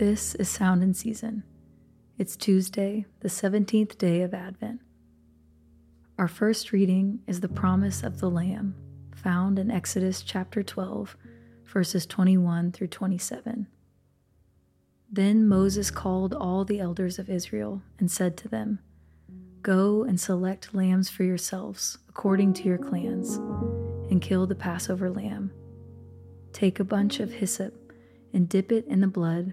This is Sound and Season. It's Tuesday, the 17th day of Advent. Our first reading is the promise of the Lamb, found in Exodus chapter 12, verses 21 through 27. Then Moses called all the elders of Israel and said to them, Go and select lambs for yourselves, according to your clans, and kill the Passover lamb. Take a bunch of hyssop and dip it in the blood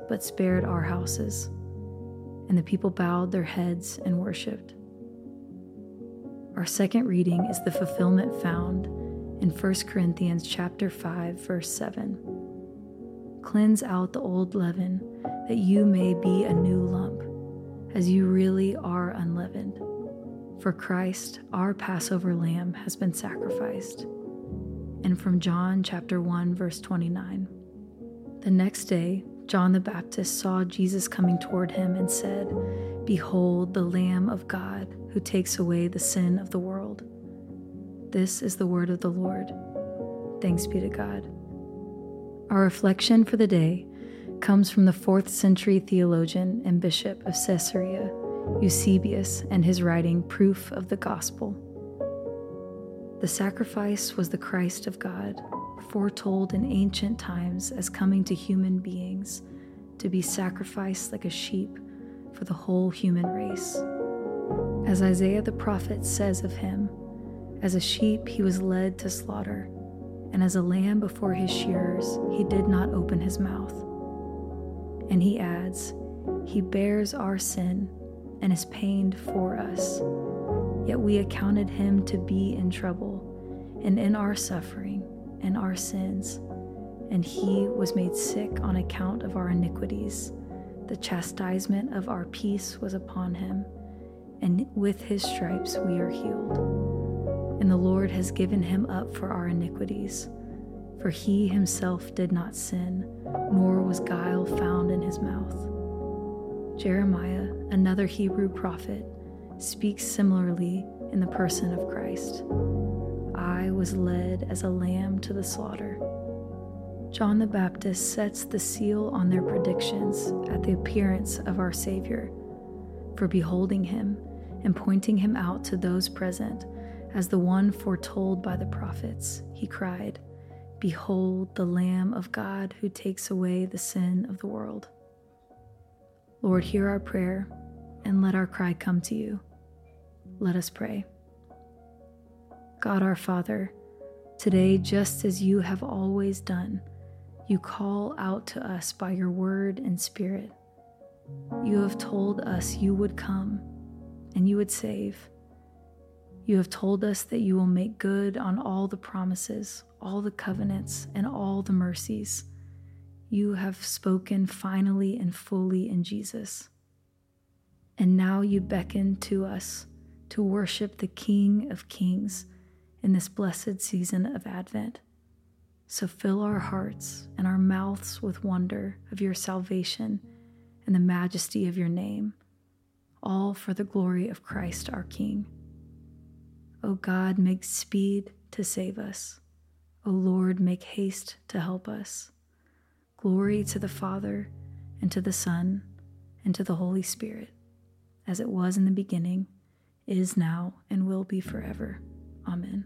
but spared our houses. And the people bowed their heads and worshipped. Our second reading is the fulfillment found in 1 Corinthians chapter 5 verse 7. Cleanse out the old leaven that you may be a new lump as you really are unleavened. For Christ, our Passover lamb, has been sacrificed. And from John chapter 1 verse 29. The next day, John the Baptist saw Jesus coming toward him and said, Behold the Lamb of God who takes away the sin of the world. This is the word of the Lord. Thanks be to God. Our reflection for the day comes from the 4th century theologian and bishop of Caesarea, Eusebius and his writing Proof of the Gospel. The sacrifice was the Christ of God, foretold in ancient times as coming to human beings to be sacrificed like a sheep for the whole human race. As Isaiah the prophet says of him, as a sheep he was led to slaughter, and as a lamb before his shearers he did not open his mouth. And he adds, He bears our sin and is pained for us. Yet we accounted him to be in trouble, and in our suffering and our sins. And he was made sick on account of our iniquities. The chastisement of our peace was upon him, and with his stripes we are healed. And the Lord has given him up for our iniquities. For he himself did not sin, nor was guile found in his mouth. Jeremiah, another Hebrew prophet, speaks similarly in the person of Christ. I was led as a lamb to the slaughter. John the Baptist sets the seal on their predictions at the appearance of our Savior, for beholding him and pointing him out to those present as the one foretold by the prophets, he cried, Behold the Lamb of God who takes away the sin of the world. Lord, hear our prayer and let our cry come to you. Let us pray. God our Father, today, just as you have always done, you call out to us by your word and spirit. You have told us you would come and you would save. You have told us that you will make good on all the promises, all the covenants, and all the mercies you have spoken finally and fully in Jesus. And now you beckon to us to worship the King of Kings in this blessed season of Advent. So fill our hearts and our mouths with wonder of your salvation and the majesty of your name, all for the glory of Christ our King. O God, make speed to save us. O Lord, make haste to help us. Glory to the Father, and to the Son, and to the Holy Spirit, as it was in the beginning, is now, and will be forever. Amen.